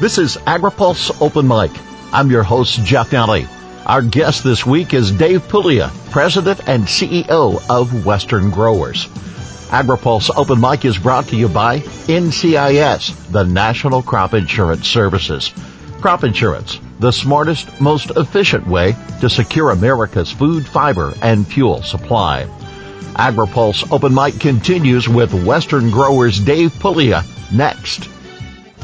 This is AgriPulse Open Mic. I'm your host, Jeff Nalley. Our guest this week is Dave Puglia, President and CEO of Western Growers. AgriPulse Open Mic is brought to you by NCIS, the National Crop Insurance Services. Crop insurance, the smartest, most efficient way to secure America's food, fiber, and fuel supply. AgriPulse Open Mic continues with Western Growers Dave Puglia next.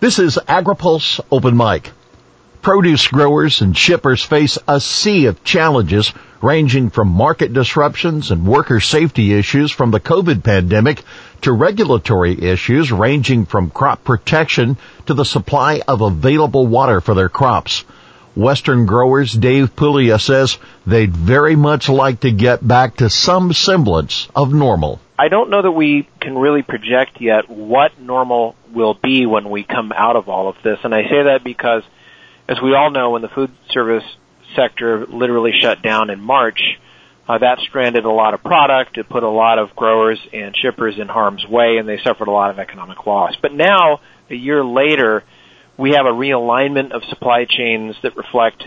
This is AgriPulse Open Mic. Produce growers and shippers face a sea of challenges ranging from market disruptions and worker safety issues from the COVID pandemic to regulatory issues ranging from crop protection to the supply of available water for their crops. Western growers Dave Puglia says they'd very much like to get back to some semblance of normal. I don't know that we can really project yet what normal will be when we come out of all of this. And I say that because, as we all know, when the food service sector literally shut down in March, uh, that stranded a lot of product. It put a lot of growers and shippers in harm's way, and they suffered a lot of economic loss. But now, a year later, we have a realignment of supply chains that reflect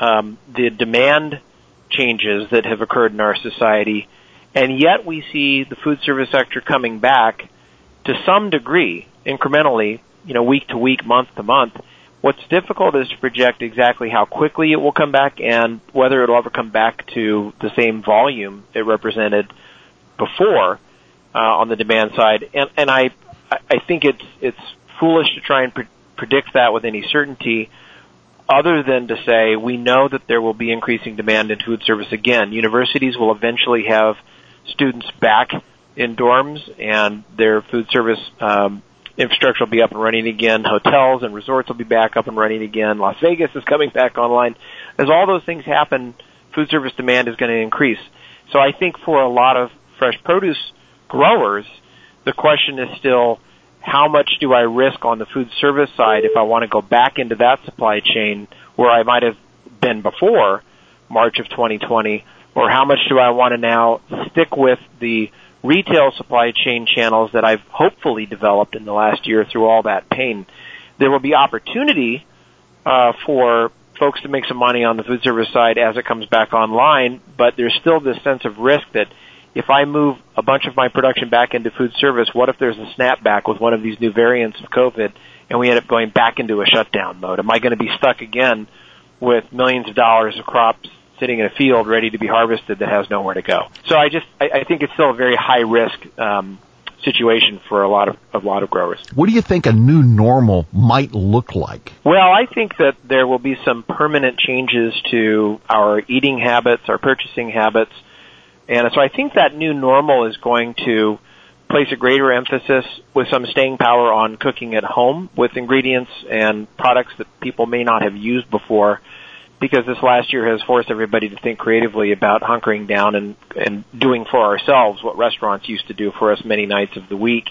um, the demand changes that have occurred in our society and yet we see the food service sector coming back to some degree, incrementally, you know, week to week, month to month. What's difficult is to project exactly how quickly it will come back and whether it'll ever come back to the same volume it represented before uh, on the demand side. And, and I, I think it's it's foolish to try and pre- predict that with any certainty other than to say we know that there will be increasing demand in food service again. Universities will eventually have students back in dorms and their food service um, infrastructure will be up and running again. Hotels and resorts will be back up and running again. Las Vegas is coming back online. As all those things happen, food service demand is going to increase. So I think for a lot of fresh produce growers, the question is still how much do I risk on the food service side if I want to go back into that supply chain where I might have been before March of 2020 or how much do I want to now stick with the retail supply chain channels that I've hopefully developed in the last year through all that pain. There will be opportunity uh, for folks to make some money on the food service side as it comes back online, but there's still this sense of risk that if I move a bunch of my production back into food service, what if there's a snapback with one of these new variants of COVID and we end up going back into a shutdown mode? Am I going to be stuck again with millions of dollars of crops sitting in a field ready to be harvested that has nowhere to go. So I just I, I think it's still a very high risk um, situation for a lot of a lot of growers. What do you think a new normal might look like? Well, I think that there will be some permanent changes to our eating habits, our purchasing habits, and so I think that new normal is going to place a greater emphasis with some staying power on cooking at home with ingredients and products that people may not have used before because this last year has forced everybody to think creatively about hunkering down and, and doing for ourselves what restaurants used to do for us many nights of the week.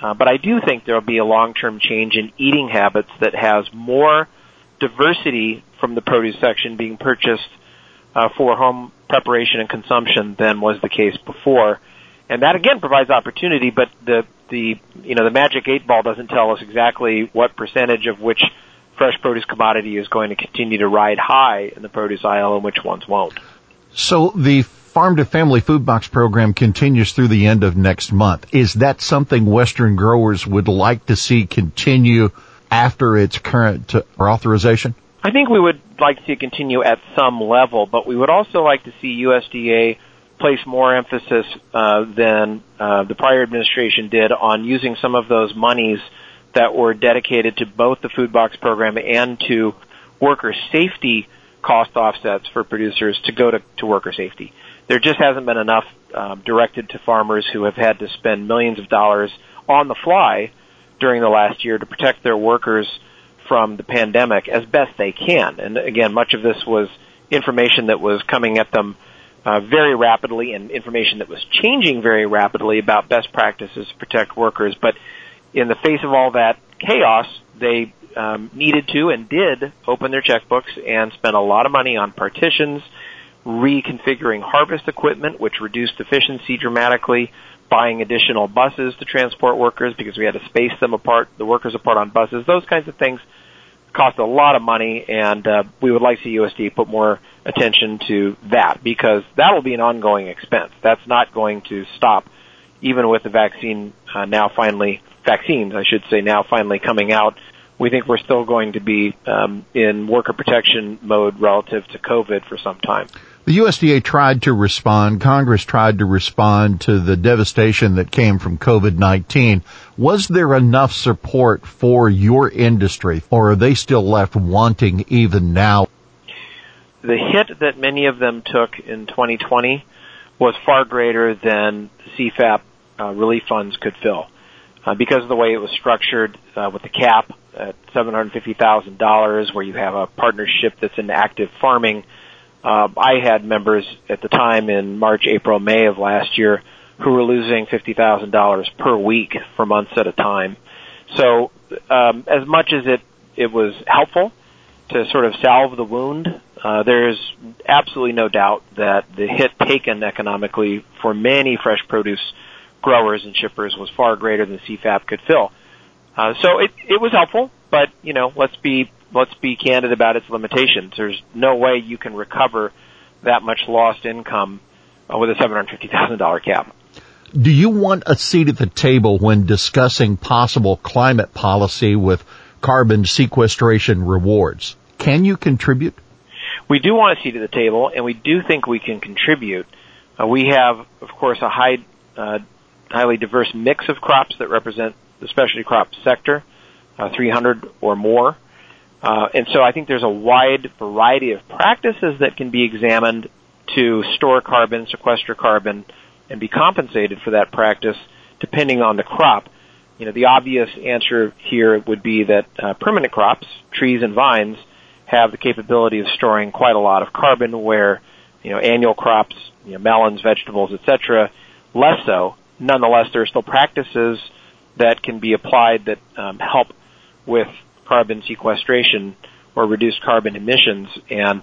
Uh, but I do think there will be a long-term change in eating habits that has more diversity from the produce section being purchased uh, for home preparation and consumption than was the case before. And that again provides opportunity, but the the you know the magic eight ball doesn't tell us exactly what percentage of which fresh produce commodity is going to continue to ride high in the produce aisle and which ones won't. So the farm to family food box program continues through the end of next month. Is that something Western growers would like to see continue after its current authorization? I think we would like to see it continue at some level, but we would also like to see USDA place more emphasis uh, than uh, the prior administration did on using some of those monies that were dedicated to both the food box program and to worker safety cost offsets for producers to go to, to worker safety. There just hasn't been enough um, directed to farmers who have had to spend millions of dollars on the fly during the last year to protect their workers from the pandemic as best they can. And again, much of this was information that was coming at them uh, very rapidly and information that was changing very rapidly about best practices to protect workers. But in the face of all that chaos, they um, needed to and did open their checkbooks and spend a lot of money on partitions, reconfiguring harvest equipment, which reduced efficiency dramatically, buying additional buses to transport workers because we had to space them apart, the workers apart on buses. Those kinds of things cost a lot of money, and uh, we would like to USDA put more attention to that because that will be an ongoing expense. That's not going to stop, even with the vaccine uh, now finally vaccines, I should say, now finally coming out. We think we're still going to be um, in worker protection mode relative to COVID for some time. The USDA tried to respond. Congress tried to respond to the devastation that came from COVID-19. Was there enough support for your industry or are they still left wanting even now? The hit that many of them took in 2020 was far greater than CFAP uh, relief funds could fill. Uh, because of the way it was structured uh, with the cap at $750,000 where you have a partnership that's in active farming, uh, I had members at the time in March, April, May of last year who were losing $50,000 per week for months at a time. So, um, as much as it, it was helpful to sort of salve the wound, uh, there's absolutely no doubt that the hit taken economically for many fresh produce growers and shippers was far greater than CFAP could fill. Uh, so it, it was helpful, but you know, let's be let's be candid about its limitations. There's no way you can recover that much lost income uh, with a $750,000 cap. Do you want a seat at the table when discussing possible climate policy with carbon sequestration rewards? Can you contribute? We do want a seat at the table, and we do think we can contribute. Uh, we have, of course, a high, uh, highly diverse mix of crops that represent the specialty crop sector, uh, 300 or more. Uh, and so I think there's a wide variety of practices that can be examined to store carbon, sequester carbon, and be compensated for that practice depending on the crop. You know, the obvious answer here would be that uh, permanent crops, trees and vines, have the capability of storing quite a lot of carbon where, you know, annual crops, you know, melons, vegetables, etc., less so. Nonetheless, there are still practices that can be applied that um, help with carbon sequestration or reduce carbon emissions. And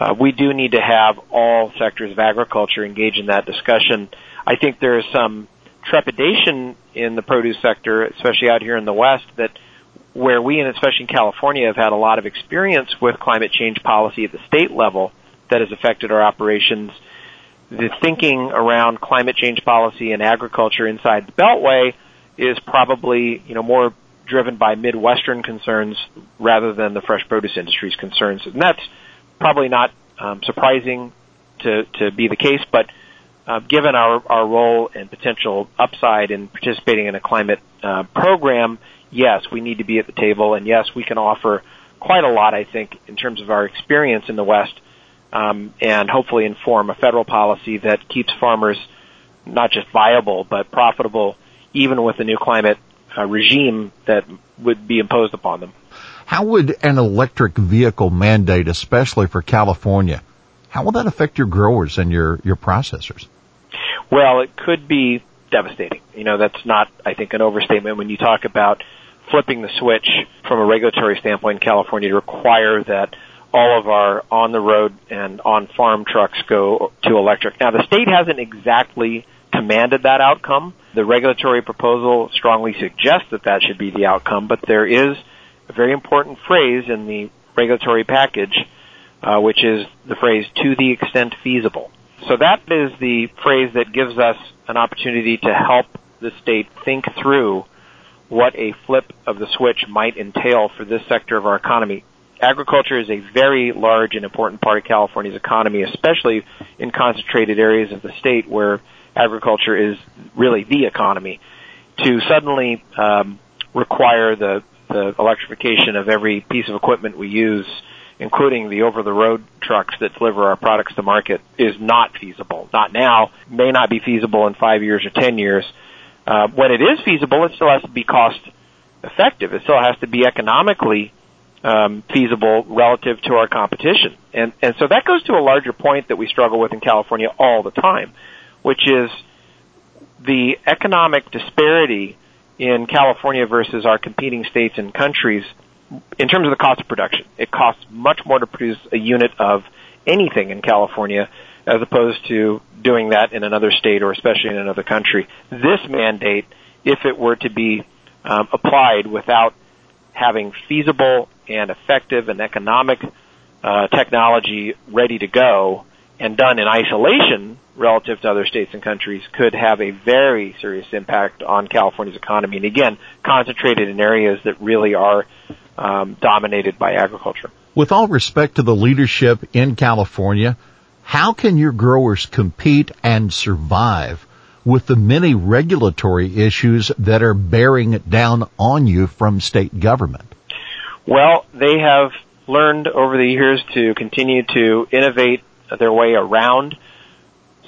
uh, we do need to have all sectors of agriculture engage in that discussion. I think there is some trepidation in the produce sector, especially out here in the West, that where we and especially in California have had a lot of experience with climate change policy at the state level that has affected our operations. The thinking around climate change policy and agriculture inside the Beltway is probably, you know, more driven by Midwestern concerns rather than the fresh produce industry's concerns. And that's probably not um, surprising to, to be the case, but uh, given our, our role and potential upside in participating in a climate uh, program, yes, we need to be at the table, and yes, we can offer quite a lot, I think, in terms of our experience in the West, um, and hopefully inform a federal policy that keeps farmers not just viable but profitable, even with the new climate uh, regime that would be imposed upon them. How would an electric vehicle mandate, especially for California, how will that affect your growers and your, your processors? Well, it could be devastating. You know, that's not, I think, an overstatement when you talk about flipping the switch from a regulatory standpoint in California to require that all of our on the road and on farm trucks go to electric. Now, the state hasn't exactly commanded that outcome. The regulatory proposal strongly suggests that that should be the outcome, but there is a very important phrase in the regulatory package, uh, which is the phrase "to the extent feasible." So that is the phrase that gives us an opportunity to help the state think through what a flip of the switch might entail for this sector of our economy. Agriculture is a very large and important part of California's economy, especially in concentrated areas of the state where agriculture is really the economy. To suddenly um, require the, the electrification of every piece of equipment we use, including the over-the-road trucks that deliver our products to market, is not feasible. Not now. May not be feasible in five years or ten years. Uh, when it is feasible, it still has to be cost effective. It still has to be economically um, feasible relative to our competition. And and so that goes to a larger point that we struggle with in California all the time, which is the economic disparity in California versus our competing states and countries in terms of the cost of production. It costs much more to produce a unit of anything in California as opposed to doing that in another state or especially in another country. This mandate, if it were to be um, applied without having feasible and effective and economic uh, technology ready to go and done in isolation relative to other states and countries could have a very serious impact on California's economy. And again, concentrated in areas that really are um, dominated by agriculture. With all respect to the leadership in California, how can your growers compete and survive with the many regulatory issues that are bearing down on you from state government? Well, they have learned over the years to continue to innovate their way around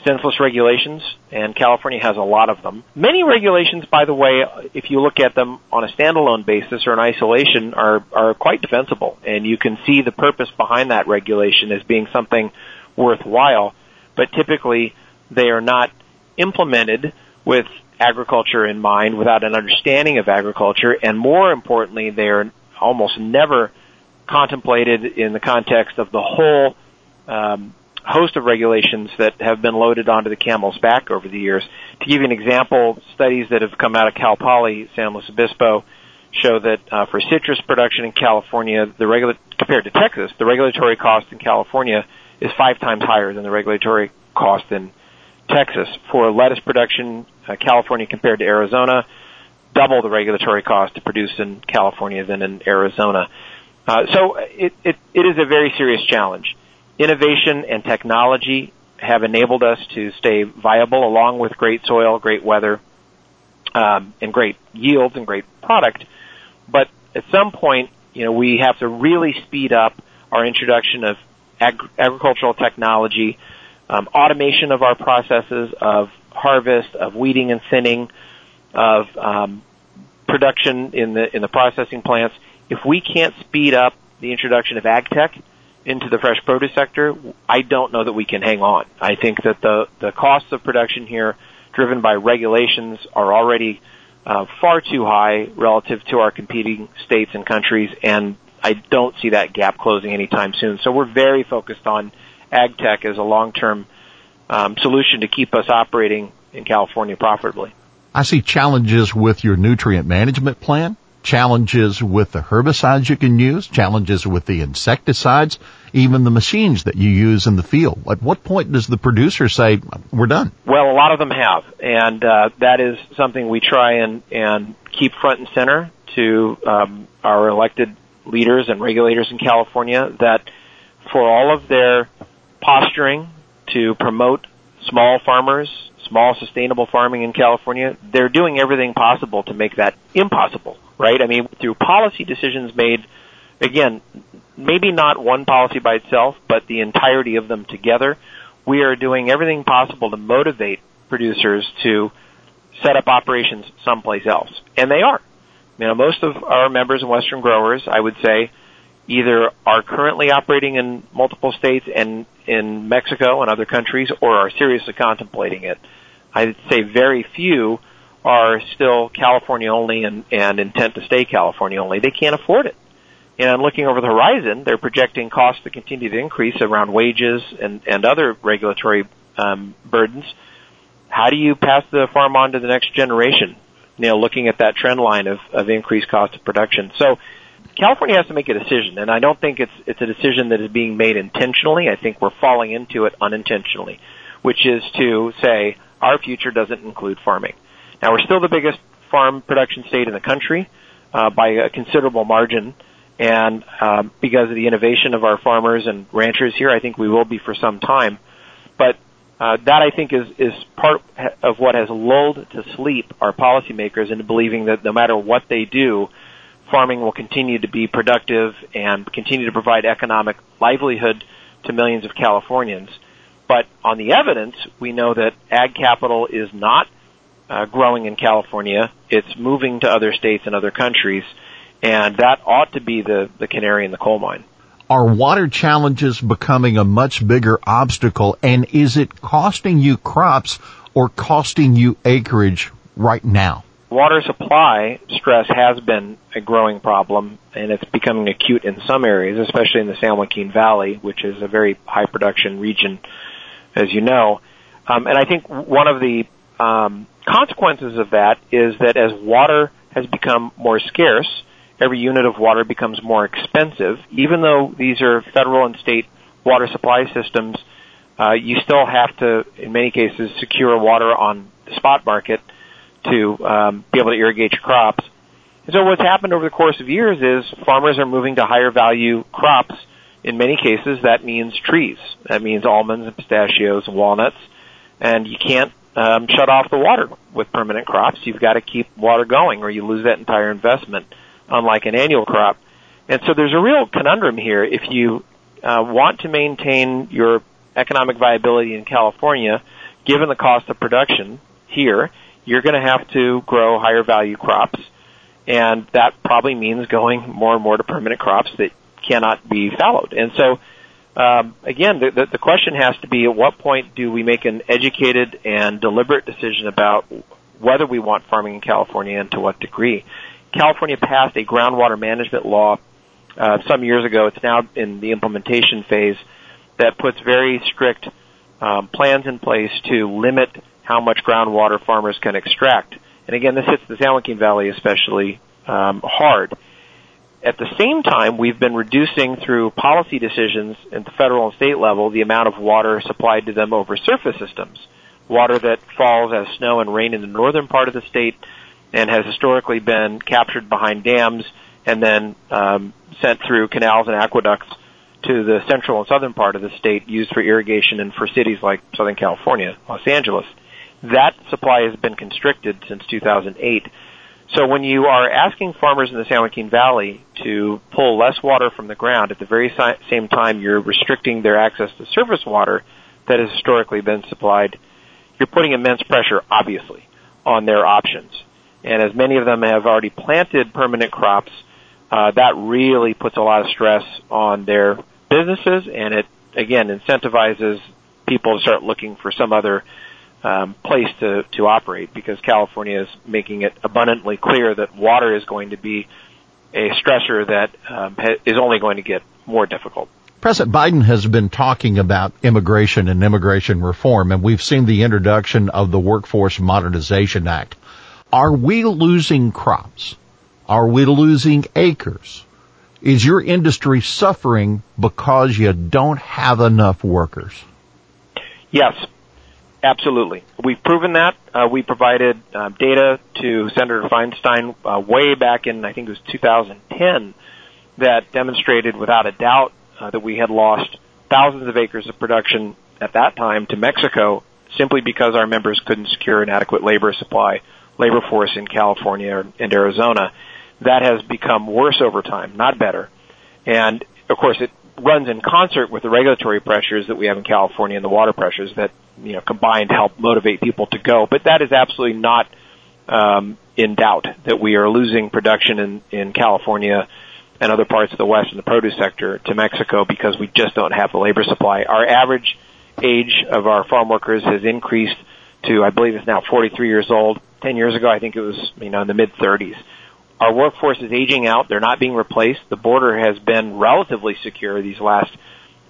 senseless regulations, and California has a lot of them. Many regulations, by the way, if you look at them on a standalone basis or in isolation, are, are quite defensible, and you can see the purpose behind that regulation as being something worthwhile, but typically they are not implemented with agriculture in mind, without an understanding of agriculture, and more importantly, they are almost never contemplated in the context of the whole um, host of regulations that have been loaded onto the camel's back over the years. To give you an example, studies that have come out of Cal Poly San Luis Obispo show that uh, for citrus production in California, the regula- compared to Texas, the regulatory cost in California is five times higher than the regulatory cost in Texas. For lettuce production, uh, California compared to Arizona, double the regulatory cost to produce in California than in Arizona. Uh, so it, it, it is a very serious challenge. Innovation and technology have enabled us to stay viable along with great soil, great weather, um, and great yields and great product. But at some point, you know, we have to really speed up our introduction of ag- agricultural technology, um, automation of our processes of harvest, of weeding and thinning, of um, production in the in the processing plants. If we can't speed up the introduction of ag tech, into the fresh produce sector, I don't know that we can hang on. I think that the, the costs of production here, driven by regulations, are already uh, far too high relative to our competing states and countries, and I don't see that gap closing anytime soon. So we're very focused on ag tech as a long-term um, solution to keep us operating in California profitably. I see challenges with your nutrient management plan challenges with the herbicides you can use, challenges with the insecticides, even the machines that you use in the field. At what point does the producer say, we're done? Well, a lot of them have, and uh, that is something we try and, and keep front and center to um, our elected leaders and regulators in California that for all of their posturing to promote small farmers, small sustainable farming in California, they're doing everything possible to make that impossible right? I mean, through policy decisions made, again, maybe not one policy by itself, but the entirety of them together, we are doing everything possible to motivate producers to set up operations someplace else. And they are. You know, most of our members and Western growers, I would say, either are currently operating in multiple states and in Mexico and other countries or are seriously contemplating it. I'd say very few are still California only and, and intent to stay California only. They can't afford it. And looking over the horizon, they're projecting costs to continue to increase around wages and, and other regulatory um, burdens. How do you pass the farm on to the next generation? You know, looking at that trend line of, of increased cost of production. So California has to make a decision, and I don't think it's it's a decision that is being made intentionally. I think we're falling into it unintentionally, which is to say our future doesn't include farming. Now we're still the biggest farm production state in the country uh, by a considerable margin, and um, because of the innovation of our farmers and ranchers here, I think we will be for some time. But uh, that I think is is part of what has lulled to sleep our policymakers into believing that no matter what they do, farming will continue to be productive and continue to provide economic livelihood to millions of Californians. But on the evidence, we know that ag capital is not uh, growing in California. It's moving to other states and other countries. And that ought to be the, the canary in the coal mine. Are water challenges becoming a much bigger obstacle and is it costing you crops or costing you acreage right now? Water supply stress has been a growing problem and it's becoming acute in some areas, especially in the San Joaquin Valley, which is a very high production region, as you know. Um, and I think one of the um, consequences of that is that as water has become more scarce, every unit of water becomes more expensive. Even though these are federal and state water supply systems, uh, you still have to, in many cases, secure water on the spot market to um, be able to irrigate your crops. And so what's happened over the course of years is farmers are moving to higher value crops. In many cases, that means trees. That means almonds and pistachios and walnuts. And you can't um, shut off the water with permanent crops. You've got to keep water going or you lose that entire investment unlike an annual crop. And so there's a real conundrum here. If you uh, want to maintain your economic viability in California, given the cost of production here, you're going to have to grow higher value crops, and that probably means going more and more to permanent crops that cannot be fallowed. And so, um, again, the, the, the question has to be: at what point do we make an educated and deliberate decision about whether we want farming in California and to what degree? California passed a groundwater management law uh, some years ago. It's now in the implementation phase that puts very strict um, plans in place to limit how much groundwater farmers can extract. And again, this hits the San Joaquin Valley especially um, hard. At the same time, we've been reducing through policy decisions at the federal and state level the amount of water supplied to them over surface systems. Water that falls as snow and rain in the northern part of the state and has historically been captured behind dams and then um, sent through canals and aqueducts to the central and southern part of the state used for irrigation and for cities like Southern California, Los Angeles. That supply has been constricted since 2008. So when you are asking farmers in the San Joaquin Valley to pull less water from the ground at the very same time you're restricting their access to surface water that has historically been supplied, you're putting immense pressure, obviously, on their options. And as many of them have already planted permanent crops, uh, that really puts a lot of stress on their businesses, and it again incentivizes people to start looking for some other um, place to to operate because California is making it abundantly clear that water is going to be a stressor that um, ha- is only going to get more difficult. President Biden has been talking about immigration and immigration reform, and we've seen the introduction of the Workforce Modernization Act. Are we losing crops? Are we losing acres? Is your industry suffering because you don't have enough workers? Yes, absolutely. We've proven that. Uh, we provided uh, data to Senator Feinstein uh, way back in, I think it was 2010, that demonstrated without a doubt uh, that we had lost thousands of acres of production at that time to Mexico simply because our members couldn't secure an adequate labor supply labor force in California and Arizona. That has become worse over time, not better. And of course, it runs in concert with the regulatory pressures that we have in California and the water pressures that you know combined help motivate people to go. But that is absolutely not um, in doubt that we are losing production in in California and other parts of the West in the produce sector to Mexico because we just don't have the labor supply. Our average age of our farm workers has increased to, I believe, it's now 43 years old. 10 years ago, I think it was, you know, in the mid 30s. Our workforce is aging out. They're not being replaced. The border has been relatively secure these last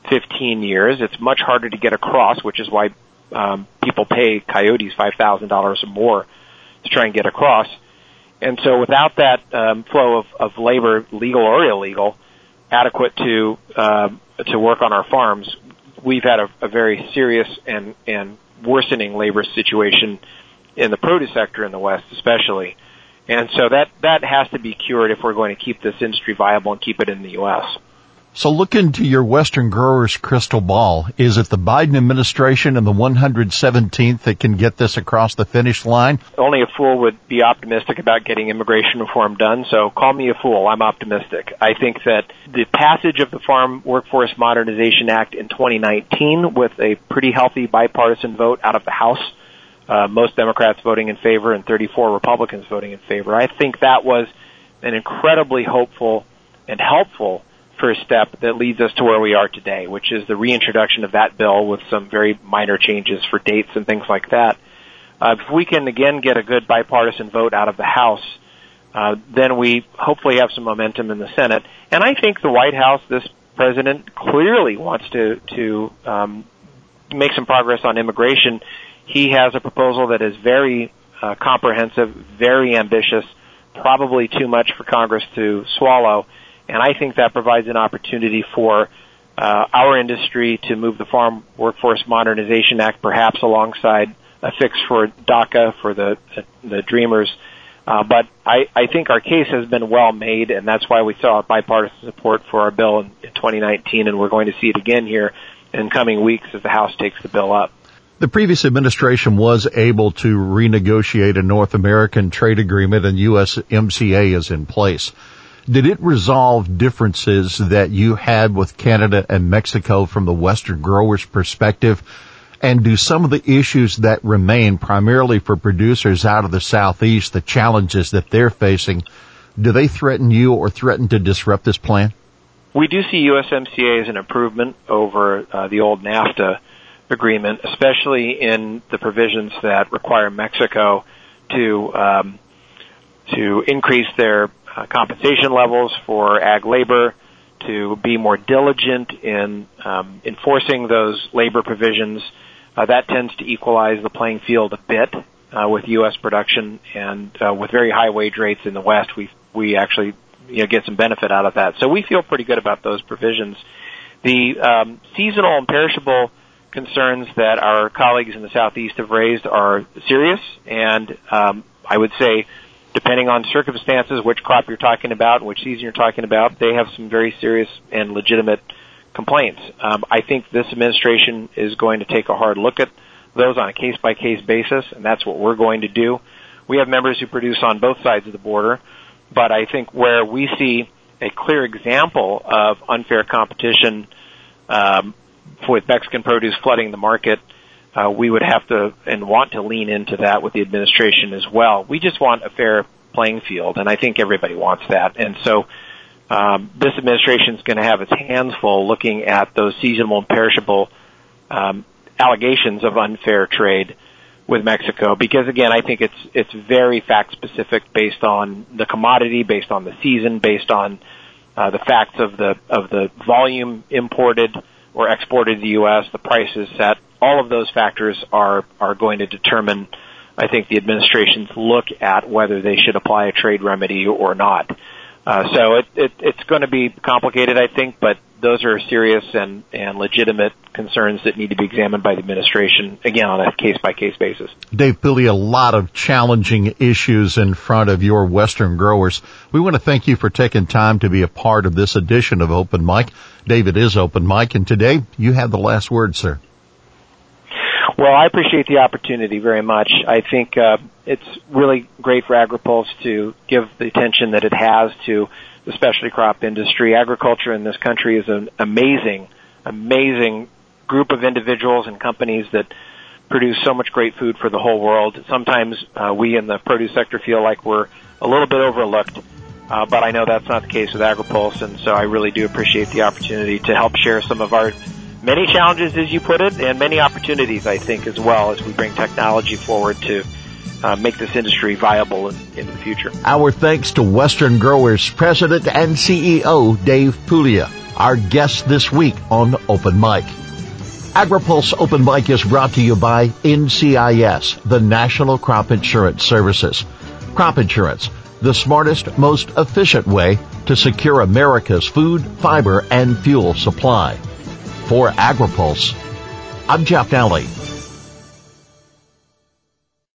15 years. It's much harder to get across, which is why um, people pay coyotes $5,000 or more to try and get across. And so without that um, flow of, of labor, legal or illegal, adequate to um, to work on our farms, we've had a, a very serious and and worsening labor situation in the produce sector in the West, especially. And so that that has to be cured if we're going to keep this industry viable and keep it in the U.S. So look into your Western growers crystal ball. Is it the Biden administration and the 117th that can get this across the finish line? Only a fool would be optimistic about getting immigration reform done, so call me a fool. I'm optimistic. I think that the passage of the Farm Workforce Modernization Act in 2019 with a pretty healthy bipartisan vote out of the House, uh, most Democrats voting in favor and 34 Republicans voting in favor. I think that was an incredibly hopeful and helpful first step that leads us to where we are today, which is the reintroduction of that bill with some very minor changes for dates and things like that. Uh, if we can again get a good bipartisan vote out of the House, uh, then we hopefully have some momentum in the Senate. And I think the White House, this president, clearly wants to to um, make some progress on immigration. He has a proposal that is very uh, comprehensive, very ambitious, probably too much for Congress to swallow. And I think that provides an opportunity for uh, our industry to move the Farm Workforce Modernization Act perhaps alongside a fix for DACA for the the Dreamers. Uh, but I, I think our case has been well made, and that's why we saw bipartisan support for our bill in, in 2019, and we're going to see it again here in coming weeks as the House takes the bill up. The previous administration was able to renegotiate a North American trade agreement and USMCA is in place. Did it resolve differences that you had with Canada and Mexico from the Western growers perspective? And do some of the issues that remain primarily for producers out of the Southeast, the challenges that they're facing, do they threaten you or threaten to disrupt this plan? We do see USMCA as an improvement over uh, the old NAFTA agreement, especially in the provisions that require Mexico to um, to increase their uh, compensation levels for ag labor, to be more diligent in um, enforcing those labor provisions. Uh, that tends to equalize the playing field a bit uh, with U.S. production, and uh, with very high wage rates in the West, we we actually you know get some benefit out of that. So we feel pretty good about those provisions. The um, seasonal and perishable concerns that our colleagues in the southeast have raised are serious, and um, I would say, depending on circumstances, which crop you're talking about, which season you're talking about, they have some very serious and legitimate complaints. Um, I think this administration is going to take a hard look at those on a case by case basis, and that's what we're going to do. We have members who produce on both sides of the border, but I think where we see a clear example of unfair competition um, with Mexican produce flooding the market, uh, we would have to and want to lean into that with the administration as well. We just want a fair playing field, and I think everybody wants that. And so, um, this administration is going to have its hands full looking at those seasonal and perishable um, allegations of unfair trade with Mexico, because again, I think it's it's very fact specific, based on the commodity, based on the season, based on uh, the facts of the of the volume imported or exported to the U.S., the prices set, all of those factors are, are going to determine, I think, the administration's look at whether they should apply a trade remedy or not. Uh, so it, it, it's going to be complicated, I think, but those are serious and, and legitimate concerns that need to be examined by the administration, again, on a case by case basis. Dave Puglia, a lot of challenging issues in front of your Western growers. We want to thank you for taking time to be a part of this edition of Open Mic. David is Open Mic, and today you have the last word, sir. Well, I appreciate the opportunity very much. I think uh, it's really great for AgriPulse to give the attention that it has to the specialty crop industry. Agriculture in this country is an amazing, amazing group of individuals and companies that produce so much great food for the whole world. Sometimes uh, we in the produce sector feel like we're a little bit overlooked, uh, but I know that's not the case with AgriPulse, and so I really do appreciate the opportunity to help share some of our many challenges, as you put it, and many opportunities, I think, as well as we bring technology forward to uh, make this industry viable in, in, the future. Our thanks to Western Growers President and CEO Dave Puglia, our guest this week on Open Mic. AgriPulse Open Mic is brought to you by NCIS, the National Crop Insurance Services. Crop insurance, the smartest, most efficient way to secure America's food, fiber, and fuel supply. For AgriPulse, I'm Jeff Nalley.